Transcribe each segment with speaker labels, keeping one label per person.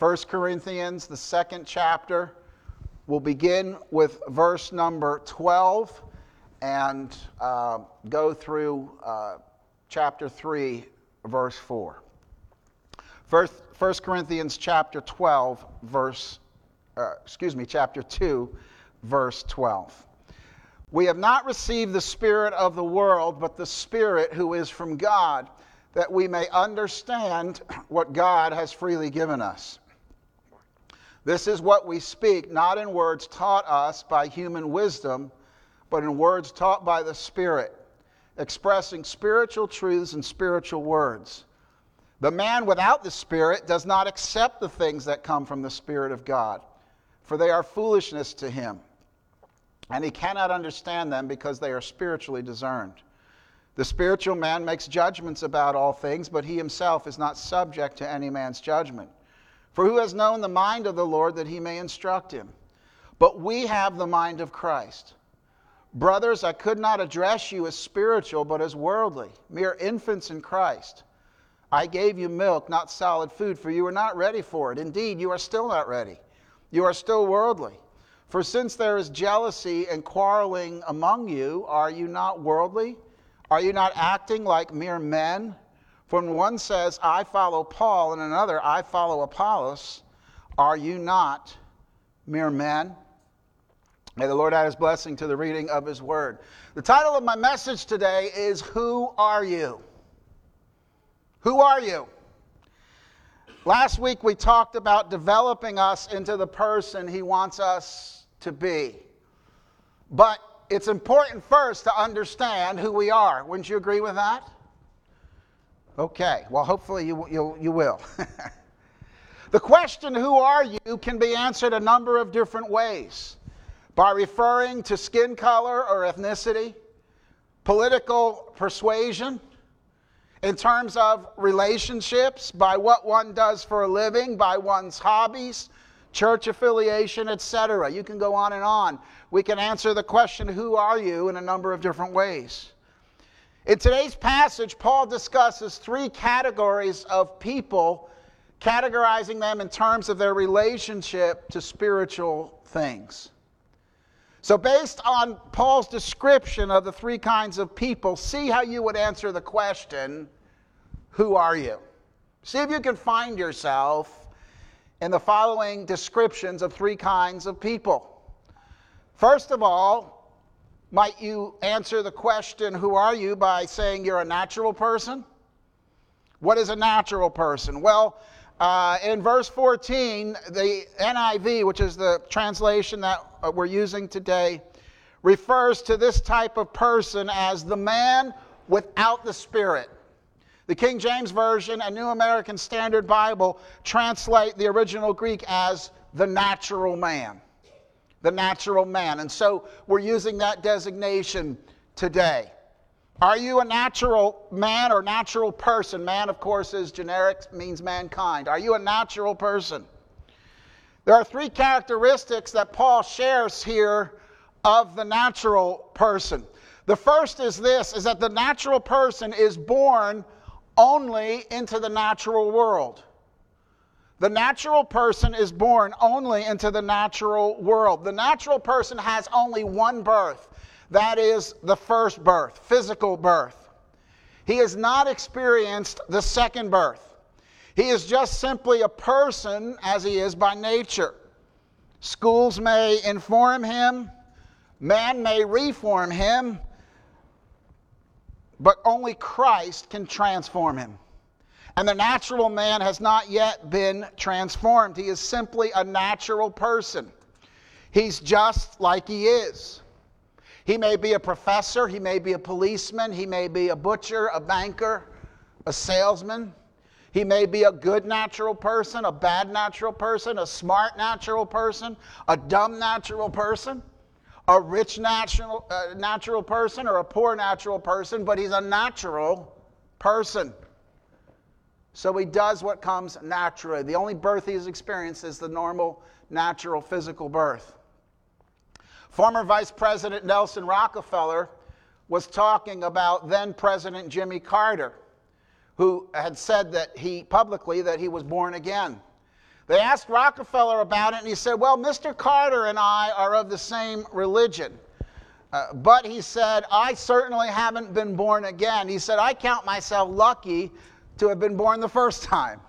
Speaker 1: 1 Corinthians, the second chapter. We'll begin with verse number 12 and uh, go through uh, chapter 3, verse 4. First, 1 Corinthians chapter 12, verse, uh, excuse me, chapter 2, verse 12. We have not received the Spirit of the world, but the Spirit who is from God, that we may understand what God has freely given us. This is what we speak, not in words taught us by human wisdom, but in words taught by the Spirit, expressing spiritual truths and spiritual words. The man without the Spirit does not accept the things that come from the Spirit of God, for they are foolishness to him, and he cannot understand them because they are spiritually discerned. The spiritual man makes judgments about all things, but he himself is not subject to any man's judgment. For who has known the mind of the Lord that he may instruct him? But we have the mind of Christ. Brothers, I could not address you as spiritual, but as worldly, mere infants in Christ. I gave you milk, not solid food, for you were not ready for it. Indeed, you are still not ready. You are still worldly. For since there is jealousy and quarreling among you, are you not worldly? Are you not acting like mere men? When one says, I follow Paul, and another, I follow Apollos, are you not mere men? May the Lord add his blessing to the reading of his word. The title of my message today is Who Are You? Who are you? Last week we talked about developing us into the person he wants us to be. But it's important first to understand who we are. Wouldn't you agree with that? Okay, well, hopefully you, you, you will. the question, who are you, can be answered a number of different ways by referring to skin color or ethnicity, political persuasion, in terms of relationships, by what one does for a living, by one's hobbies, church affiliation, etc. You can go on and on. We can answer the question, who are you, in a number of different ways. In today's passage, Paul discusses three categories of people, categorizing them in terms of their relationship to spiritual things. So, based on Paul's description of the three kinds of people, see how you would answer the question Who are you? See if you can find yourself in the following descriptions of three kinds of people. First of all, might you answer the question, Who are you, by saying you're a natural person? What is a natural person? Well, uh, in verse 14, the NIV, which is the translation that uh, we're using today, refers to this type of person as the man without the Spirit. The King James Version and New American Standard Bible translate the original Greek as the natural man the natural man. And so we're using that designation today. Are you a natural man or natural person? Man, of course, is generic, means mankind. Are you a natural person? There are three characteristics that Paul shares here of the natural person. The first is this is that the natural person is born only into the natural world. The natural person is born only into the natural world. The natural person has only one birth that is, the first birth, physical birth. He has not experienced the second birth. He is just simply a person as he is by nature. Schools may inform him, man may reform him, but only Christ can transform him. And the natural man has not yet been transformed. He is simply a natural person. He's just like he is. He may be a professor, he may be a policeman, he may be a butcher, a banker, a salesman. He may be a good natural person, a bad natural person, a smart natural person, a dumb natural person, a rich natural, uh, natural person, or a poor natural person, but he's a natural person. So he does what comes naturally. The only birth he's experienced is the normal, natural, physical birth. Former Vice President Nelson Rockefeller was talking about then President Jimmy Carter who had said that he publicly that he was born again. They asked Rockefeller about it, and he said, Well, Mr. Carter and I are of the same religion. Uh, but he said, I certainly haven't been born again. He said, I count myself lucky to have been born the first time.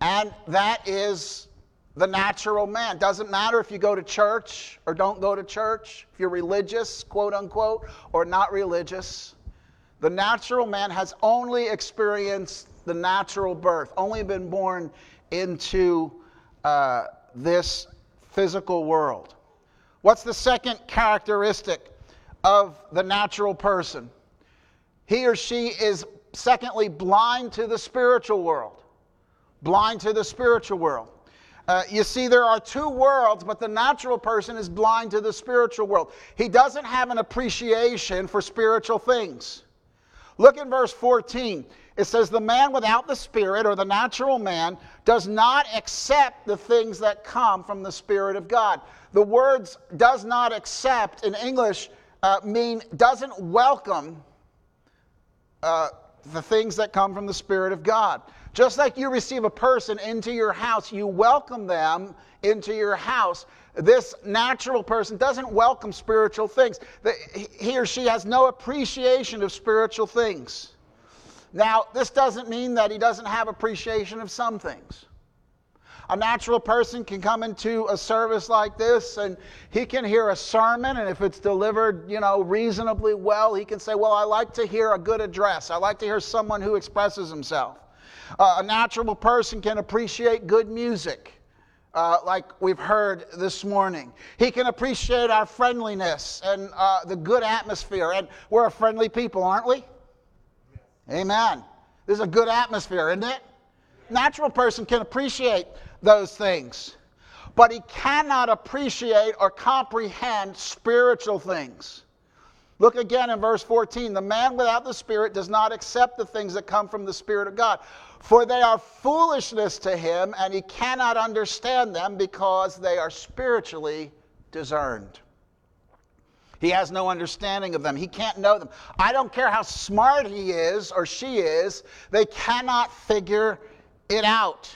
Speaker 1: And that is the natural man. Doesn't matter if you go to church or don't go to church, if you're religious, quote unquote, or not religious. The natural man has only experienced the natural birth, only been born into uh, this physical world. What's the second characteristic of the natural person? He or she is, secondly, blind to the spiritual world. Blind to the spiritual world. Uh, you see, there are two worlds, but the natural person is blind to the spiritual world. He doesn't have an appreciation for spiritual things. Look in verse 14. It says, The man without the Spirit, or the natural man, does not accept the things that come from the Spirit of God. The words does not accept in English uh, mean doesn't welcome uh, the things that come from the Spirit of God. Just like you receive a person into your house, you welcome them into your house this natural person doesn't welcome spiritual things. He or she has no appreciation of spiritual things. Now, this doesn't mean that he doesn't have appreciation of some things. A natural person can come into a service like this and he can hear a sermon, and if it's delivered, you know, reasonably well, he can say, Well, I like to hear a good address. I like to hear someone who expresses himself. Uh, a natural person can appreciate good music uh, like we've heard this morning. He can appreciate our friendliness and uh, the good atmosphere. And we're a friendly people, aren't we? Amen. This is a good atmosphere, isn't it? Natural person can appreciate those things, but he cannot appreciate or comprehend spiritual things. Look again in verse 14. The man without the Spirit does not accept the things that come from the Spirit of God. For they are foolishness to him, and he cannot understand them because they are spiritually discerned. He has no understanding of them. He can't know them. I don't care how smart he is or she is, they cannot figure it out.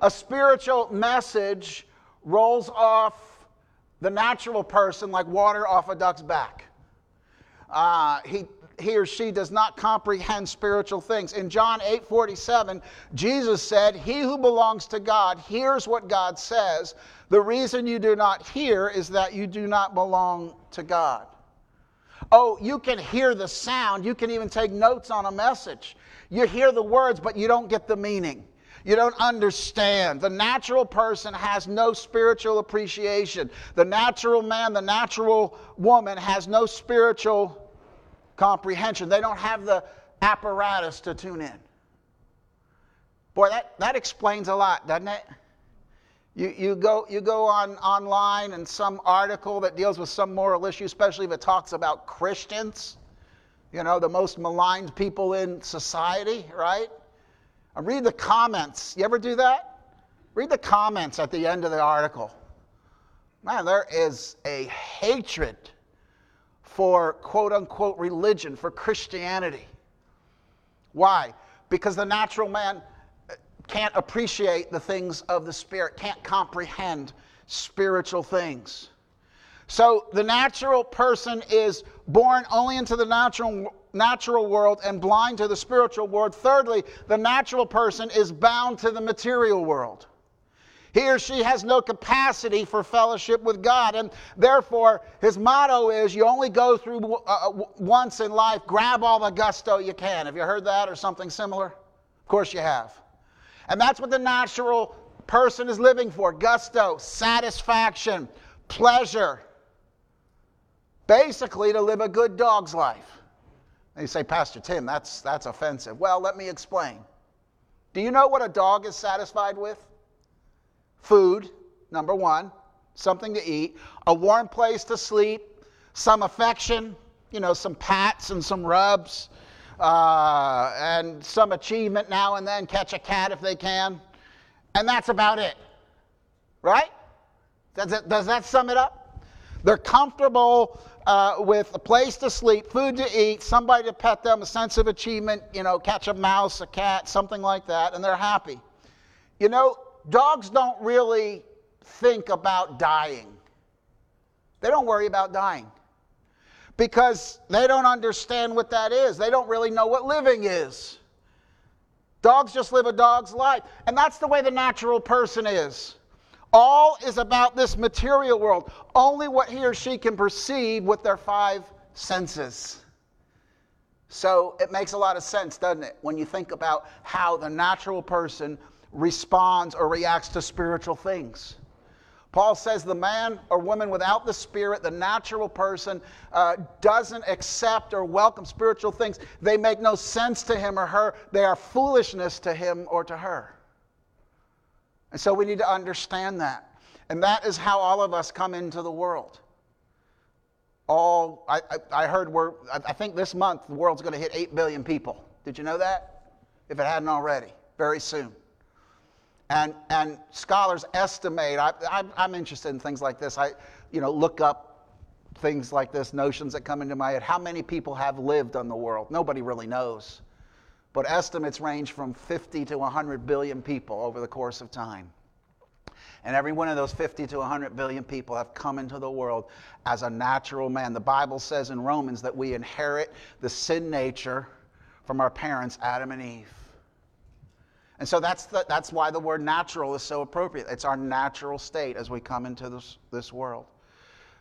Speaker 1: A spiritual message rolls off the natural person like water off a duck's back. Uh, he, he or she does not comprehend spiritual things. In John 8 47, Jesus said, He who belongs to God hears what God says. The reason you do not hear is that you do not belong to God. Oh, you can hear the sound. You can even take notes on a message. You hear the words, but you don't get the meaning. You don't understand. The natural person has no spiritual appreciation. The natural man, the natural woman has no spiritual comprehension. They don't have the apparatus to tune in. Boy, that, that explains a lot, doesn't it? You, you, go, you go on online and some article that deals with some moral issue, especially if it talks about Christians, you know, the most maligned people in society, right? And read the comments. You ever do that? Read the comments at the end of the article. Man, there is a hatred for quote unquote religion, for Christianity. Why? Because the natural man uh, can't appreciate the things of the Spirit, can't comprehend spiritual things. So the natural person is born only into the natural, natural world and blind to the spiritual world. Thirdly, the natural person is bound to the material world. He or she has no capacity for fellowship with God. And therefore, his motto is you only go through uh, once in life, grab all the gusto you can. Have you heard that or something similar? Of course you have. And that's what the natural person is living for gusto, satisfaction, pleasure. Basically, to live a good dog's life. And you say, Pastor Tim, that's, that's offensive. Well, let me explain. Do you know what a dog is satisfied with? Food, number one, something to eat, a warm place to sleep, some affection, you know, some pats and some rubs, uh, and some achievement now and then, catch a cat if they can. And that's about it. Right? Does, it, does that sum it up? They're comfortable uh, with a place to sleep, food to eat, somebody to pet them, a sense of achievement, you know, catch a mouse, a cat, something like that, and they're happy. You know, dogs don't really think about dying. They don't worry about dying because they don't understand what that is. They don't really know what living is. Dogs just live a dog's life. And that's the way the natural person is. All is about this material world, only what he or she can perceive with their five senses. So it makes a lot of sense, doesn't it, when you think about how the natural person responds or reacts to spiritual things. Paul says the man or woman without the Spirit, the natural person, uh, doesn't accept or welcome spiritual things. They make no sense to him or her, they are foolishness to him or to her. And so we need to understand that. And that is how all of us come into the world. All, I, I, I heard we're, I think this month the world's going to hit 8 billion people. Did you know that? If it hadn't already, very soon. And, and scholars estimate, I, am interested in things like this. I, you know, look up things like this, notions that come into my head. How many people have lived on the world? Nobody really knows. But estimates range from 50 to 100 billion people over the course of time. And every one of those 50 to 100 billion people have come into the world as a natural man. The Bible says in Romans that we inherit the sin nature from our parents, Adam and Eve. And so that's, the, that's why the word natural is so appropriate. It's our natural state as we come into this, this world.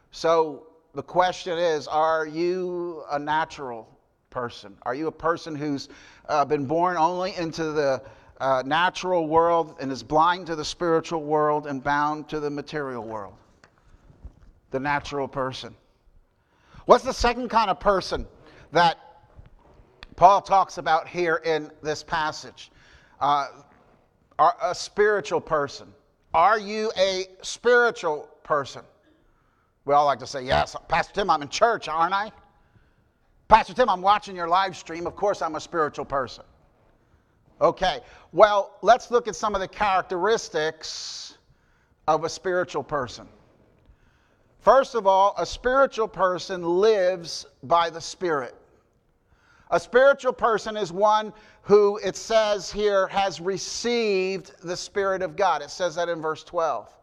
Speaker 1: So the question is are you a natural person? Are you a person who's uh, been born only into the uh, natural world and is blind to the spiritual world and bound to the material world? The natural person. What's the second kind of person that Paul talks about here in this passage? uh, a spiritual person. Are you a spiritual person? We all like to say, Yes, Pastor Tim, I'm in church, aren't I? Pastor Tim, I'm watching your live stream. Of course, I'm a spiritual person. Okay, well, let's look at some of the characteristics of a spiritual person. First of all, a spiritual person lives by the Spirit. A spiritual person is one who, it says here, has received the Spirit of God. It says that in verse 12.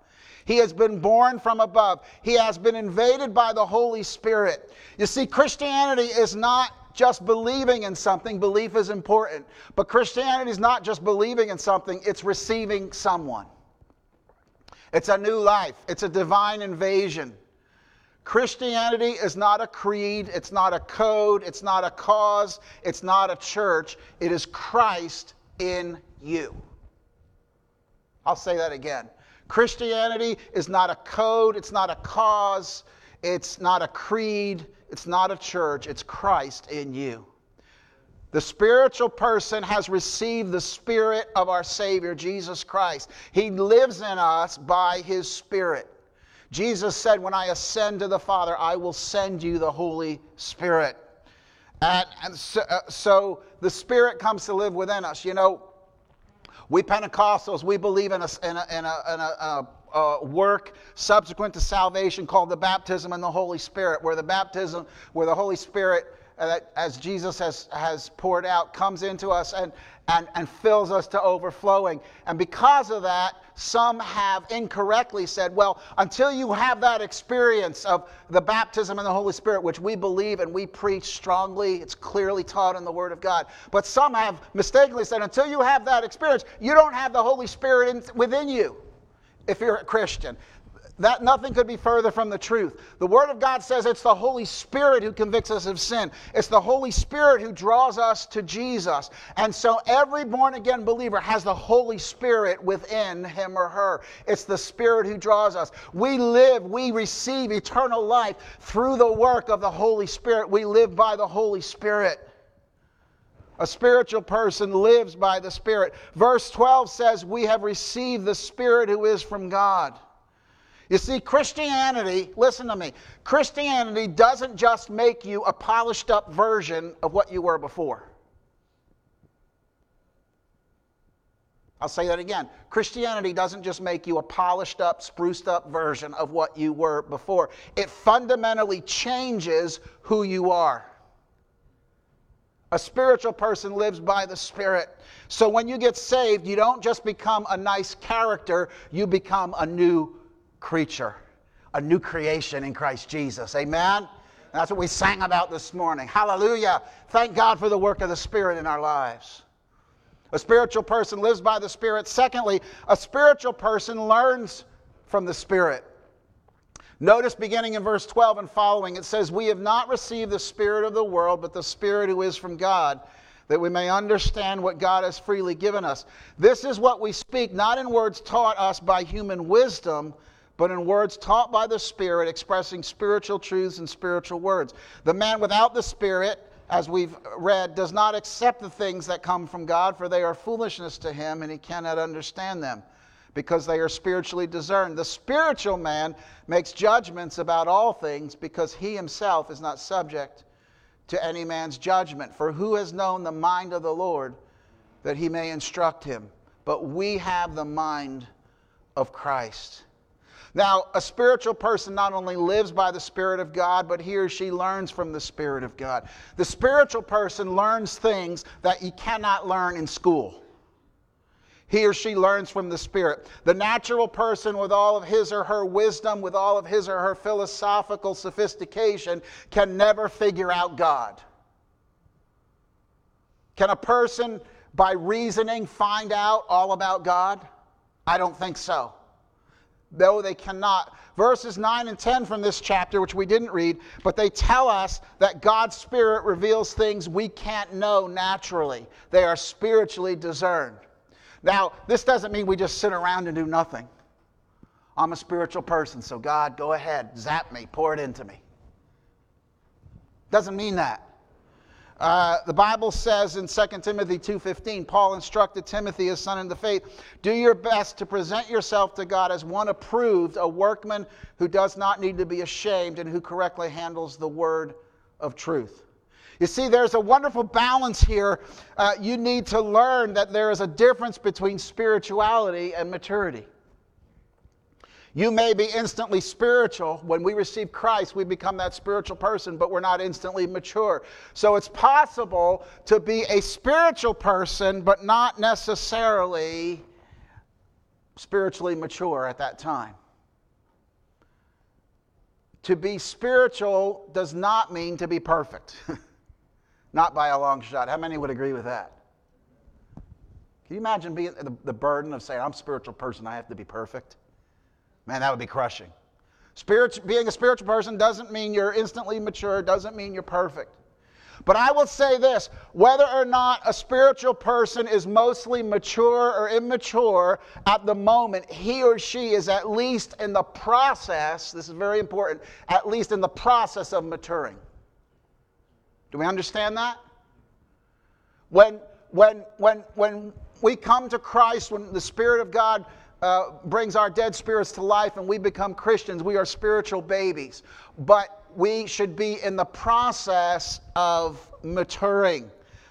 Speaker 1: He has been born from above. He has been invaded by the Holy Spirit. You see, Christianity is not just believing in something, belief is important. But Christianity is not just believing in something, it's receiving someone. It's a new life, it's a divine invasion. Christianity is not a creed, it's not a code, it's not a cause, it's not a church. It is Christ in you. I'll say that again. Christianity is not a code, it's not a cause, it's not a creed, it's not a church, it's Christ in you. The spiritual person has received the Spirit of our Savior, Jesus Christ. He lives in us by His Spirit. Jesus said, When I ascend to the Father, I will send you the Holy Spirit. And, so, uh, so, the Spirit comes to live within us. You know, we Pentecostals, we believe in a, in a, in a, in a, a work subsequent to salvation called the baptism in the Holy Spirit, where the baptism, where the Holy Spirit, uh, as Jesus has, has poured out, comes into us. And, and, and fills us to overflowing. And because of that, some have incorrectly said, well, until you have that experience of the baptism in the Holy Spirit, which we believe and we preach strongly, it's clearly taught in the Word of God. But some have mistakenly said, until you have that experience, you don't have the Holy Spirit in, within you if you're a Christian. That nothing could be further from the truth. The Word of God says it's the Holy Spirit who convicts us of sin. It's the Holy Spirit who draws us to Jesus. And so every born again believer has the Holy Spirit within him or her. It's the Spirit who draws us. We live, we receive eternal life through the work of the Holy Spirit. We live by the Holy Spirit. A spiritual person lives by the Spirit. Verse 12 says, We have received the Spirit who is from God. You see, Christianity, listen to me, Christianity doesn't just make you a polished up version of what you were before. I'll say that again. Christianity doesn't just make you a polished up, spruced up version of what you were before, it fundamentally changes who you are. A spiritual person lives by the Spirit. So when you get saved, you don't just become a nice character, you become a new creature, a new creation in Christ Jesus. Amen? That's what we sang about this morning. Hallelujah. Thank God for the work of the Spirit in our lives. A spiritual person lives by the Spirit. Secondly, a spiritual person learns from the Spirit. Notice beginning in verse 12 and following, it says, We have not received the Spirit of the world, but the Spirit who is from God, that we may understand what God has freely given us. This is what we speak, not in words taught us by human wisdom but in words taught by the Spirit, expressing spiritual truths and spiritual words. The man without the Spirit, as we've read, does not accept the things that come from God, for they are foolishness to him, and he cannot understand them because they are spiritually discerned. The spiritual man makes judgments about all things because he himself is not subject to any man's judgment. For who has known the mind of the Lord that he may instruct him? But we have the mind of Christ. Now, a spiritual person not only lives by the Spirit of God, but he or she learns from the Spirit of God. The spiritual person learns things that you cannot learn in school. He or she learns from the Spirit. The natural person, with all of his or her wisdom, with all of his or her philosophical sophistication, can never figure out God. Can a person, by reasoning, find out all about God? I don't think so though they cannot. Verses 9 and 10 from this chapter, which we didn't read, but they tell us that God's Spirit reveals things we can't know naturally. They are spiritually discerned. Now, this doesn't mean we just sit around and do nothing. I'm a spiritual person, so God, go ahead, zap me, pour it into me. Doesn't mean that. Uh, the Bible says in 2 Timothy 2:15, Paul instructed Timothy, his son in the faith, do your best to present yourself to God as one approved, a workman who does not need to be ashamed and who correctly handles the word of truth. You see, there's a wonderful balance here. Uh, you need to learn that there is a difference between spirituality and maturity. You may be instantly spiritual. When we receive Christ, we become that spiritual person, but we're not instantly mature. So it's possible to be a spiritual person, but not necessarily spiritually mature at that time. To be spiritual does not mean to be perfect, not by a long shot. How many would agree with that? Can you imagine being the, the burden of saying, I'm a spiritual person, I have to be perfect? Man, that would be crushing. Spirit, being a spiritual person doesn't mean you're instantly mature, doesn't mean you're perfect. But I will say this whether or not a spiritual person is mostly mature or immature at the moment, he or she is at least in the process, this is very important, at least in the process of maturing. Do we understand that? When, when, when, when we come to Christ, when the Spirit of God uh, brings our dead spirits to life and we become Christians. We are spiritual babies. But we should be in the process of maturing,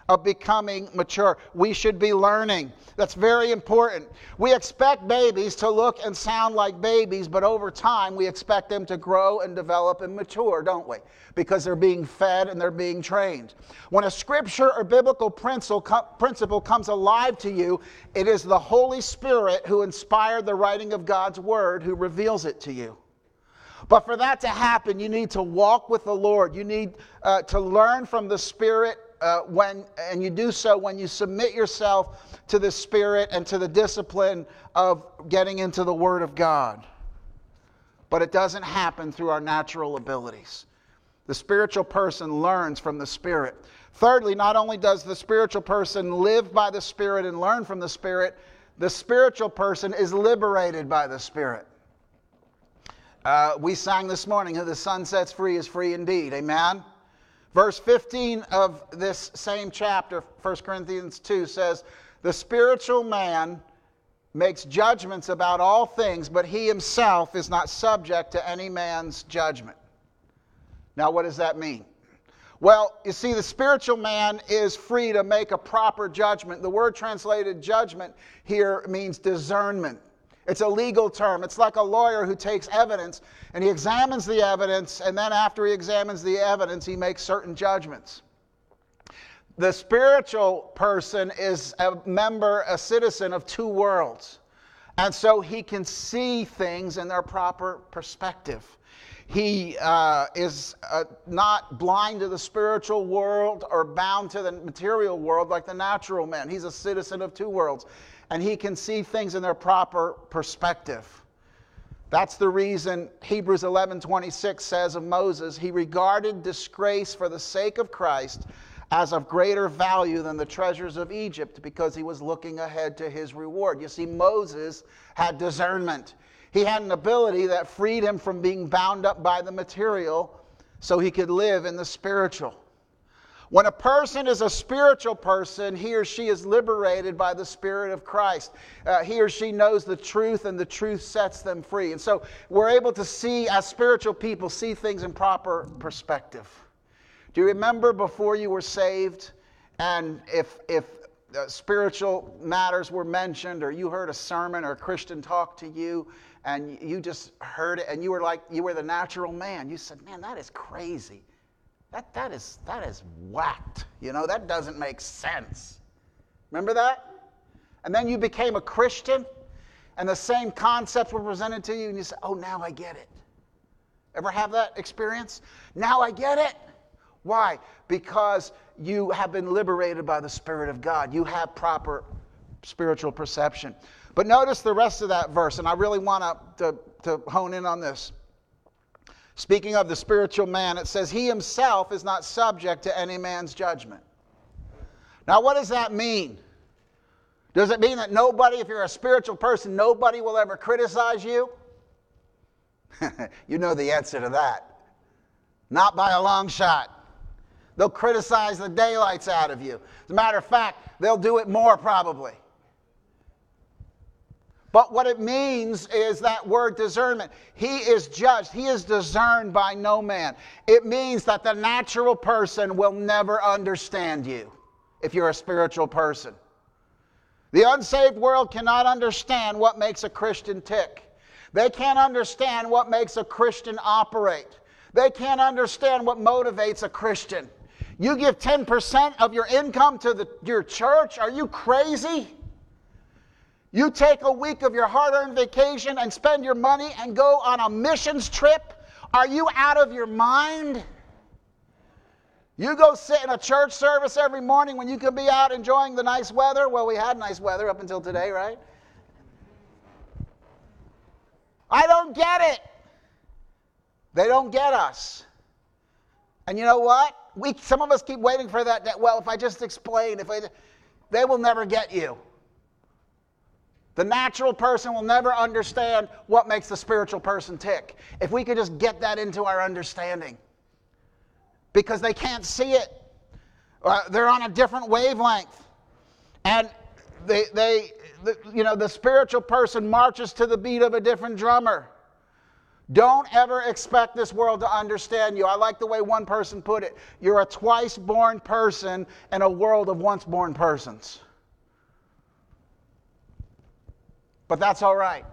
Speaker 1: of becoming mature. We should be learning. That's very important. We expect babies to look and sound like babies, but over time we expect them to grow and develop and mature, don't we? Because they're being fed and they're being trained. When a scripture or biblical principle comes alive to you, it is the Holy Spirit who inspired the writing of God's word who reveals it to you. But for that to happen, you need to walk with the Lord. You need uh, to learn from the Spirit uh, when, and you do so when you submit yourself to the Spirit and to the discipline of getting into the Word of God. But it doesn't happen through our natural abilities. The spiritual person learns from the Spirit. Thirdly, not only does the spiritual person live by the Spirit and learn from the Spirit, the spiritual person is liberated by the Spirit. Uh, we sang this morning, Who the Son sets free is free indeed. Amen? Verse 15 of this same chapter, 1 Corinthians 2, says, The spiritual man makes judgments about all things, but he himself is not subject to any man's judgment. Now, what does that mean? Well, you see, the spiritual man is free to make a proper judgment. The word translated judgment here means discernment. It's a legal term. It's like a lawyer who takes evidence and he examines the evidence, and then after he examines the evidence, he makes certain judgments. The spiritual person is a member, a citizen of two worlds. And so he can see things in their proper perspective. He uh, is uh, not blind to the spiritual world or bound to the material world like the natural man. He's a citizen of two worlds, and he can see things in their proper perspective. That's the reason Hebrews 11:26 says of Moses, he regarded disgrace for the sake of Christ as of greater value than the treasures of Egypt because he was looking ahead to his reward. You see, Moses had discernment. He had an ability that freed him from being bound up by the material so he could live in the spiritual. When a person is a spiritual person, he or she is liberated by the Spirit of Christ. Uh, he or she knows the truth, and the truth sets them free. And so we're able to see, as spiritual people, see things in proper perspective. Do you remember before you were saved, and if, if uh, spiritual matters were mentioned, or you heard a sermon or a Christian talk to you, and you just heard it and you were like you were the natural man you said man that is crazy that, that is that is whacked. You know that doesn't make sense. Remember that? And then you became a christian and the same concepts were presented to you and you said oh now i get it. Ever have that experience? Now i get it. Why? Because you have been liberated by the spirit of god. You have proper spiritual perception. But notice the rest of that verse, and I really want to, to hone in on this. Speaking of the spiritual man, it says, He himself is not subject to any man's judgment. Now, what does that mean? Does it mean that nobody, if you're a spiritual person, nobody will ever criticize you? you know the answer to that. Not by a long shot. They'll criticize the daylights out of you. As a matter of fact, they'll do it more probably. But what it means is that word discernment. He is judged, he is discerned by no man. It means that the natural person will never understand you if you're a spiritual person. The unsaved world cannot understand what makes a Christian tick. They can't understand what makes a Christian operate. They can't understand what motivates a Christian. You give 10% of your income to the, your church? Are you crazy? You take a week of your hard earned vacation and spend your money and go on a missions trip? Are you out of your mind? You go sit in a church service every morning when you could be out enjoying the nice weather. Well, we had nice weather up until today, right? I don't get it. They don't get us. And you know what? We, some of us keep waiting for that, that well, if I just explain, if I, they will never get you. The natural person will never understand what makes the spiritual person tick. If we could just get that into our understanding, because they can't see it, uh, they're on a different wavelength. And they, they the, you know, the spiritual person marches to the beat of a different drummer. Don't ever expect this world to understand you. I like the way one person put it. You're a twice born person in a world of once born persons. But that's all right.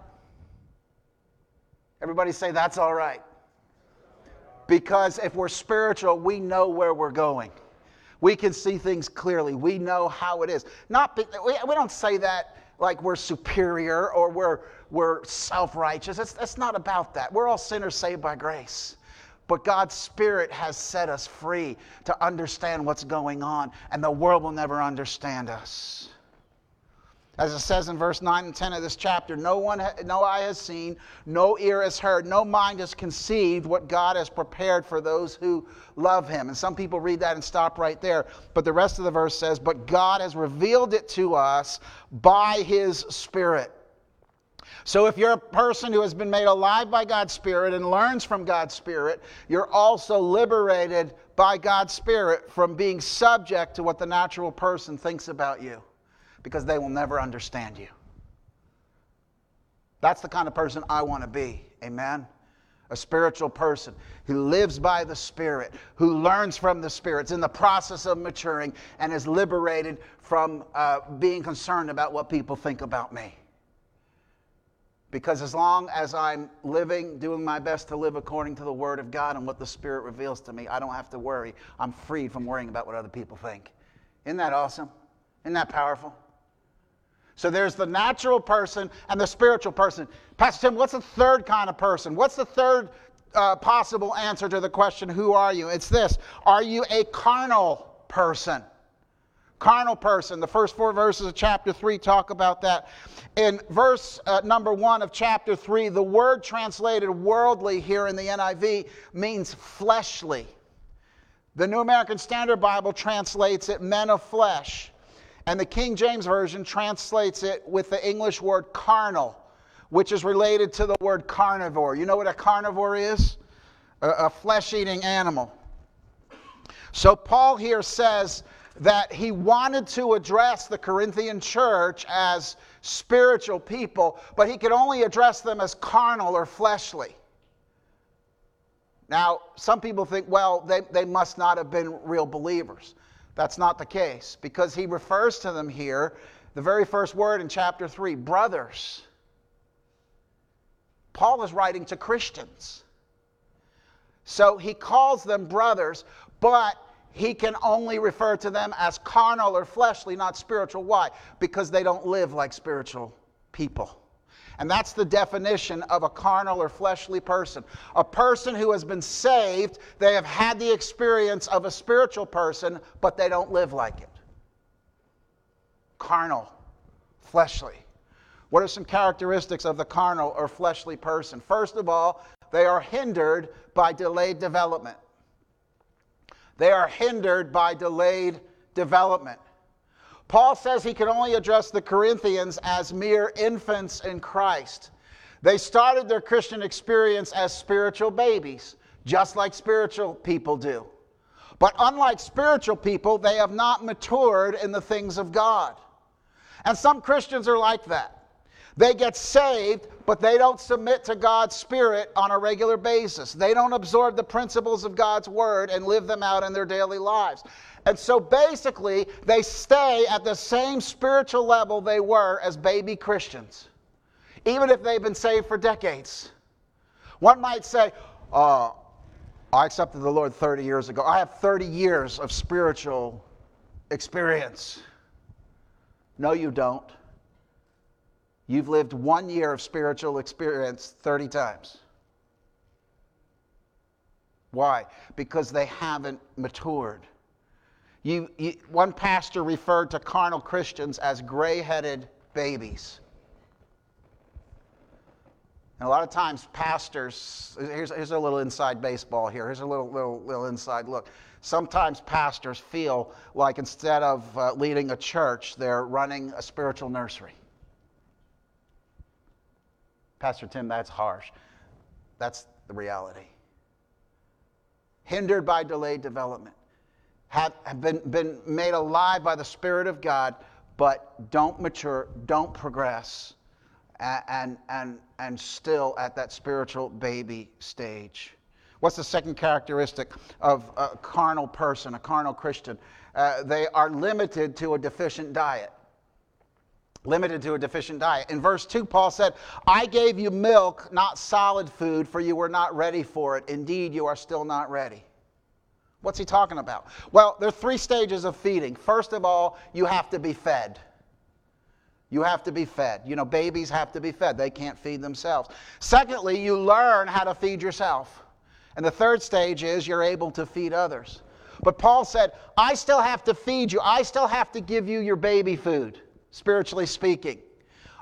Speaker 1: Everybody say, that's all right. Because if we're spiritual, we know where we're going. We can see things clearly. We know how it is. Not be, we, we don't say that like we're superior or we're, we're self righteous. It's, it's not about that. We're all sinners saved by grace. But God's Spirit has set us free to understand what's going on, and the world will never understand us. As it says in verse 9 and 10 of this chapter, no one, no eye has seen, no ear has heard, no mind has conceived what God has prepared for those who love him. And some people read that and stop right there. But the rest of the verse says, But God has revealed it to us by his Spirit. So if you're a person who has been made alive by God's Spirit and learns from God's Spirit, you're also liberated by God's Spirit from being subject to what the natural person thinks about you because they will never understand you. That's the kind of person I want to be. Amen a spiritual person who lives by the Spirit, who learns from the Spirit, is in the process of maturing, and is liberated from uh, being concerned about what people think about me. Because as long as I'm living, doing my best to live according to the Word of God and what the Spirit reveals to me, I don't have to worry. I'm freed from worrying about what other people think. Isn't that awesome? Isn't that powerful? So there's the natural person and the spiritual person. Pastor Tim, what's the third kind of person? What's the third uh, possible answer to the question, Who are you? It's this Are you a carnal person? Carnal person. The first four verses of chapter 3 talk about that. In verse uh, number 1 of chapter 3, the word translated worldly here in the NIV means fleshly. The New American Standard Bible translates it men of flesh. And the King James Version translates it with the English word carnal, which is related to the word carnivore. You know what a carnivore is? A, a flesh eating animal. So Paul here says that he wanted to address the Corinthian church as spiritual people, but he could only address them as carnal or fleshly. Now, some people think, well, they, they must not have been real believers. That's not the case because he refers to them here, the very first word in chapter 3, brothers. Paul is writing to Christians. So he calls them brothers, but he can only refer to them as carnal or fleshly, not spiritual. Why? Because they don't live like spiritual people. And that's the definition of a carnal or fleshly person. A person who has been saved, they have had the experience of a spiritual person, but they don't live like it. Carnal, fleshly. What are some characteristics of the carnal or fleshly person? First of all, they are hindered by delayed development. They are hindered by delayed development. Paul says he could only address the Corinthians as mere infants in Christ. They started their Christian experience as spiritual babies, just like spiritual people do. But unlike spiritual people, they have not matured in the things of God. And some Christians are like that. They get saved, but they don't submit to God's Spirit on a regular basis. They don't absorb the principles of God's Word and live them out in their daily lives. And so basically, they stay at the same spiritual level they were as baby Christians, even if they've been saved for decades. One might say, uh, I accepted the Lord 30 years ago. I have 30 years of spiritual experience. No, you don't. You've lived one year of spiritual experience 30 times. Why? Because they haven't matured. You, you, one pastor referred to carnal Christians as gray headed babies. And a lot of times, pastors, here's, here's a little inside baseball here. Here's a little, little, little inside look. Sometimes pastors feel like instead of uh, leading a church, they're running a spiritual nursery. Pastor Tim, that's harsh. That's the reality. Hindered by delayed development have, have been, been made alive by the Spirit of God, but don't mature, don't progress, and, and, and, still at that spiritual baby stage. What's the second characteristic of a carnal person, a carnal Christian? Uh, they are limited to a deficient diet. Limited to a deficient diet. In verse 2, Paul said, I gave you milk, not solid food, for you were not ready for it. Indeed, you are still not ready. What's he talking about? Well, there are three stages of feeding. First of all, you have to be fed. You have to be fed. You know, babies have to be fed, they can't feed themselves. Secondly, you learn how to feed yourself. And the third stage is you're able to feed others. But Paul said, I still have to feed you, I still have to give you your baby food, spiritually speaking.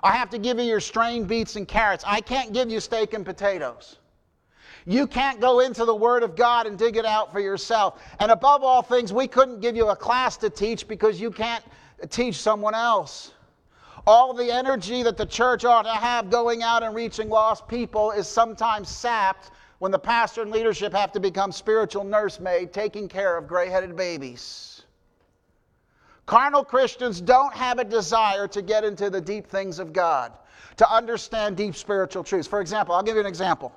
Speaker 1: I have to give you your strained beets and carrots. I can't give you steak and potatoes. You can't go into the Word of God and dig it out for yourself. And above all things, we couldn't give you a class to teach because you can't teach someone else. All the energy that the church ought to have going out and reaching lost people is sometimes sapped when the pastor and leadership have to become spiritual nursemaid taking care of gray headed babies. Carnal Christians don't have a desire to get into the deep things of God, to understand deep spiritual truths. For example, I'll give you an example.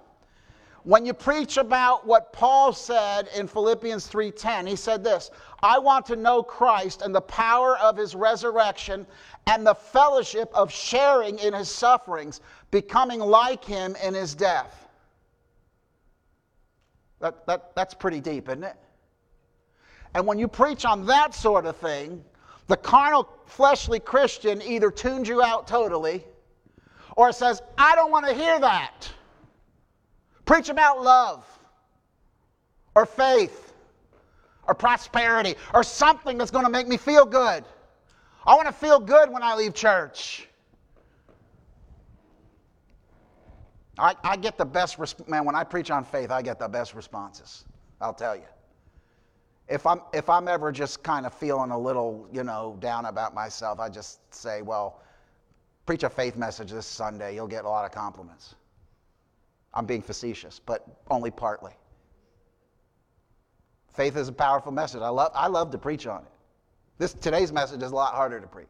Speaker 1: When you preach about what Paul said in Philippians 3:10, he said this, I want to know Christ and the power of his resurrection and the fellowship of sharing in his sufferings, becoming like him in his death. That, that, that's pretty deep, isn't it? And when you preach on that sort of thing, the carnal, fleshly Christian either tunes you out totally or says, I don't want to hear that. Preach about love or faith or prosperity or something that's going to make me feel good. I want to feel good when I leave church. I, I get the best, man, when I preach on faith, I get the best responses. I'll tell you if I'm, if I'm ever just kind of feeling a little, you know, down about myself, I just say, well, preach a faith message this Sunday. You'll get a lot of compliments. I'm being facetious, but only partly. Faith is a powerful message. I love, I love to preach on it. This, today's message is a lot harder to preach.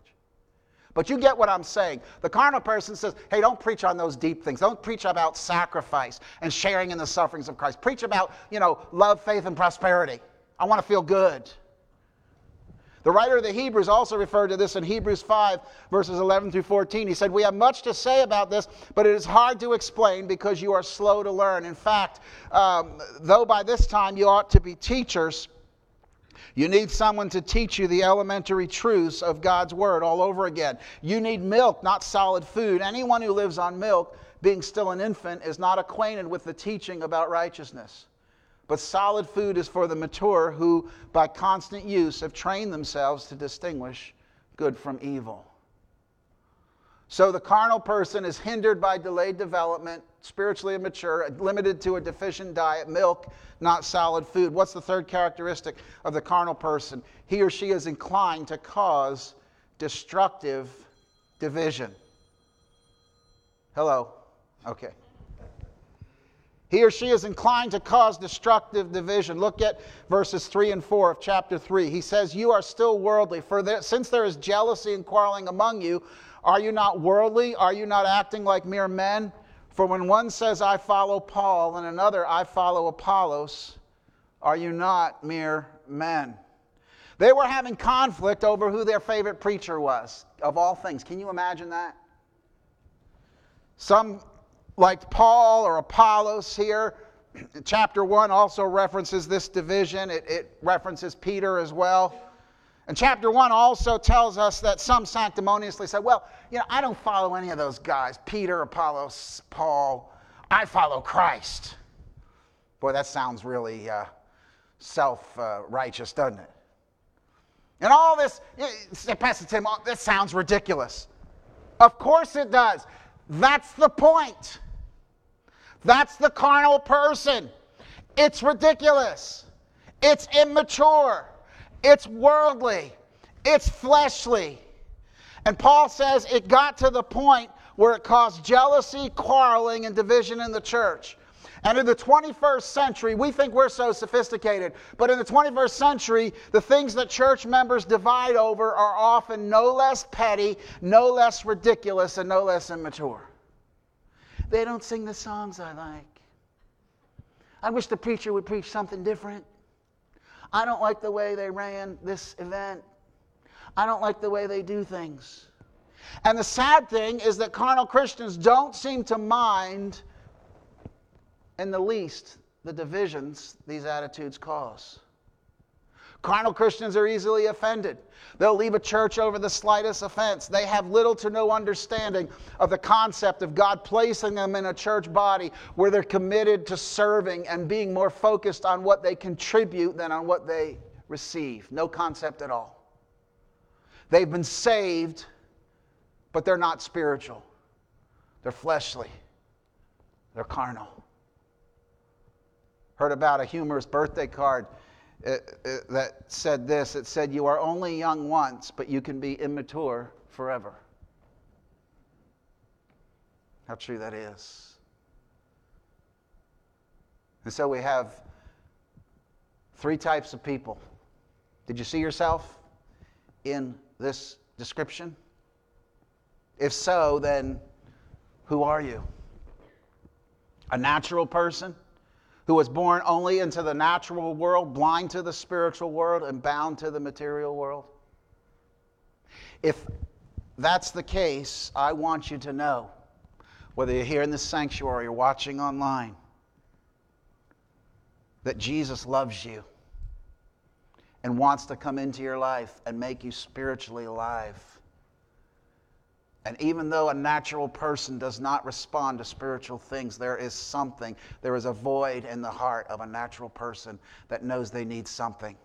Speaker 1: But you get what I'm saying. The carnal person says, hey, don't preach on those deep things. Don't preach about sacrifice and sharing in the sufferings of Christ. Preach about, you know, love, faith, and prosperity. I want to feel good. The writer of the Hebrews also referred to this in Hebrews 5, verses 11 through 14. He said, We have much to say about this, but it is hard to explain because you are slow to learn. In fact, um, though by this time you ought to be teachers, you need someone to teach you the elementary truths of God's Word all over again. You need milk, not solid food. Anyone who lives on milk, being still an infant, is not acquainted with the teaching about righteousness. But solid food is for the mature who, by constant use, have trained themselves to distinguish good from evil. So the carnal person is hindered by delayed development, spiritually immature, limited to a deficient diet, milk, not solid food. What's the third characteristic of the carnal person? He or she is inclined to cause destructive division. Hello? Okay. He or she is inclined to cause destructive division. Look at verses 3 and 4 of chapter 3. He says, You are still worldly, for there, since there is jealousy and quarreling among you, are you not worldly? Are you not acting like mere men? For when one says, I follow Paul, and another, I follow Apollos, are you not mere men? They were having conflict over who their favorite preacher was, of all things. Can you imagine that? Some like Paul or Apollos here. Chapter 1 also references this division, it, it references Peter as well. And chapter 1 also tells us that some sanctimoniously said, Well, you know, I don't follow any of those guys Peter, Apollos, Paul. I follow Christ. Boy, that sounds really uh, self uh, righteous, doesn't it? And all this, Pastor Tim, that sounds ridiculous. Of course it does. That's the point. That's the carnal person. It's ridiculous. It's immature. It's worldly. It's fleshly. And Paul says it got to the point where it caused jealousy, quarreling, and division in the church. And in the 21st century, we think we're so sophisticated, but in the 21st century, the things that church members divide over are often no less petty, no less ridiculous, and no less immature. They don't sing the songs I like. I wish the preacher would preach something different. I don't like the way they ran this event. I don't like the way they do things. And the sad thing is that carnal Christians don't seem to mind in the least the divisions these attitudes cause. Carnal Christians are easily offended. They'll leave a church over the slightest offense. They have little to no understanding of the concept of God placing them in a church body where they're committed to serving and being more focused on what they contribute than on what they receive. No concept at all. They've been saved, but they're not spiritual. They're fleshly. They're carnal heard about a humorous birthday card that said this it said, You are only young once, but you can be immature forever. How true that is. And so we have three types of people. Did you see yourself in this description? If so, then who are you? A natural person who was born only into the natural world, blind to the spiritual world, and bound to the material world? If that's the case, I want you to know, whether you're here in this sanctuary or watching online, that Jesus loves you and wants to come into your life and make you spiritually alive. And even though a natural person does not respond to spiritual things, there is something, there is a void in the heart of a natural person that knows they need something.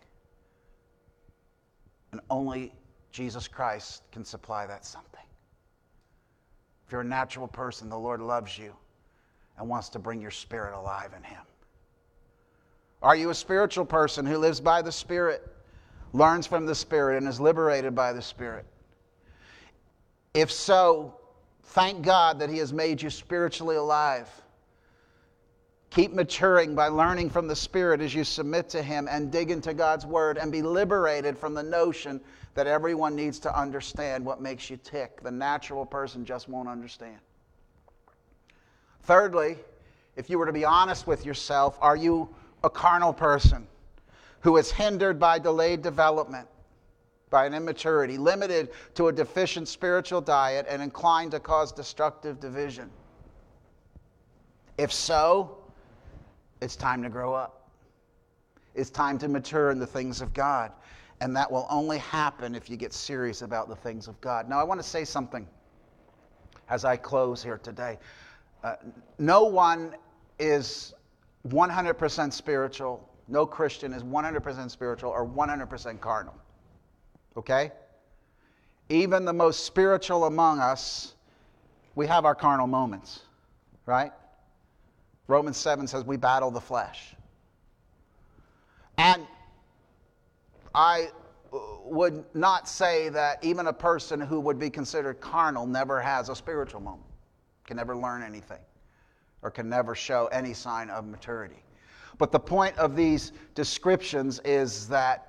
Speaker 1: And only Jesus Christ can supply that something. If you're a natural person, the Lord loves you and wants to bring your spirit alive in Him. Are you a spiritual person who lives by the Spirit, learns from the Spirit, and is liberated by the Spirit? If so, thank God that He has made you spiritually alive. Keep maturing by learning from the Spirit as you submit to Him and dig into God's Word and be liberated from the notion that everyone needs to understand what makes you tick. The natural person just won't understand. Thirdly, if you were to be honest with yourself, are you a carnal person who is hindered by delayed development, by an immaturity, limited to a deficient spiritual diet, and inclined to cause destructive division? If so, it's time to grow up. It's time to mature in the things of God. And that will only happen if you get serious about the things of God. Now, I want to say something as I close here today. Uh, no one is 100% spiritual. No Christian is 100% spiritual or 100% carnal. Okay? Even the most spiritual among us, we have our carnal moments, right? Romans 7 says we battle the flesh. And I uh, would not say that even a person who would be considered carnal never has a spiritual moment, can never learn anything, or can never show any sign of maturity. But the point of these descriptions is that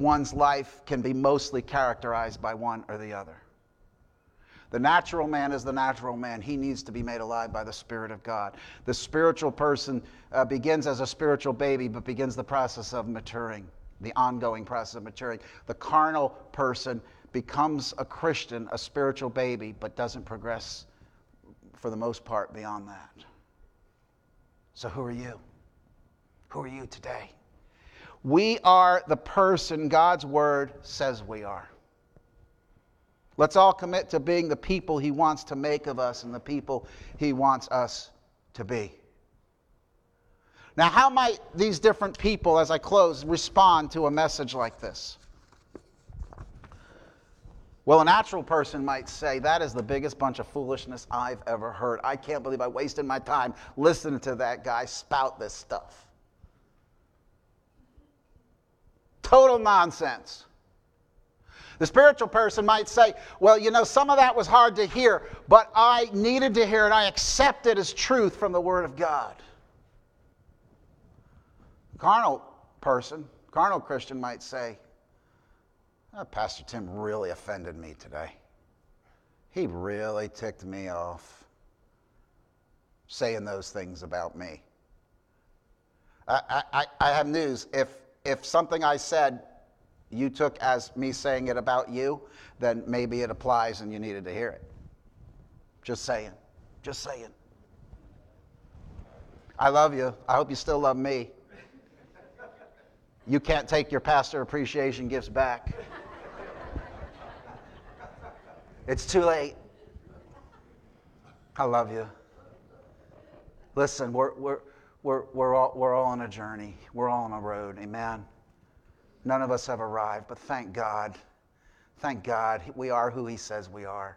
Speaker 1: one's life can be mostly characterized by one or the other. The natural man is the natural man. He needs to be made alive by the Spirit of God. The spiritual person uh, begins as a spiritual baby, but begins the process of maturing, the ongoing process of maturing. The carnal person becomes a Christian, a spiritual baby, but doesn't progress for the most part beyond that. So, who are you? Who are you today? We are the person God's Word says we are. Let's all commit to being the people He wants to make of us and the people He wants us to be. Now, how might these different people, as I close, respond to a message like this? Well, a natural person might say, That is the biggest bunch of foolishness I've ever heard. I can't believe I wasted my time listening to that guy spout this stuff. Total nonsense. The spiritual person might say, Well, you know, some of that was hard to hear, but I needed to hear it. I accept it as truth from the Word of God. Carnal person, carnal Christian might say, oh, Pastor Tim really offended me today. He really ticked me off saying those things about me. I, I, I have news. If, if something I said you took as me saying it about you, then maybe it applies and you needed to hear it. Just saying. Just saying. I love you. I hope you still love me. You can't take your pastor appreciation gifts back. It's too late. I love you. Listen, we're, we're, we're, we're, all, we're all on a journey. We're all on a road. Amen. None of us have arrived, but thank God. Thank God we are who He says we are.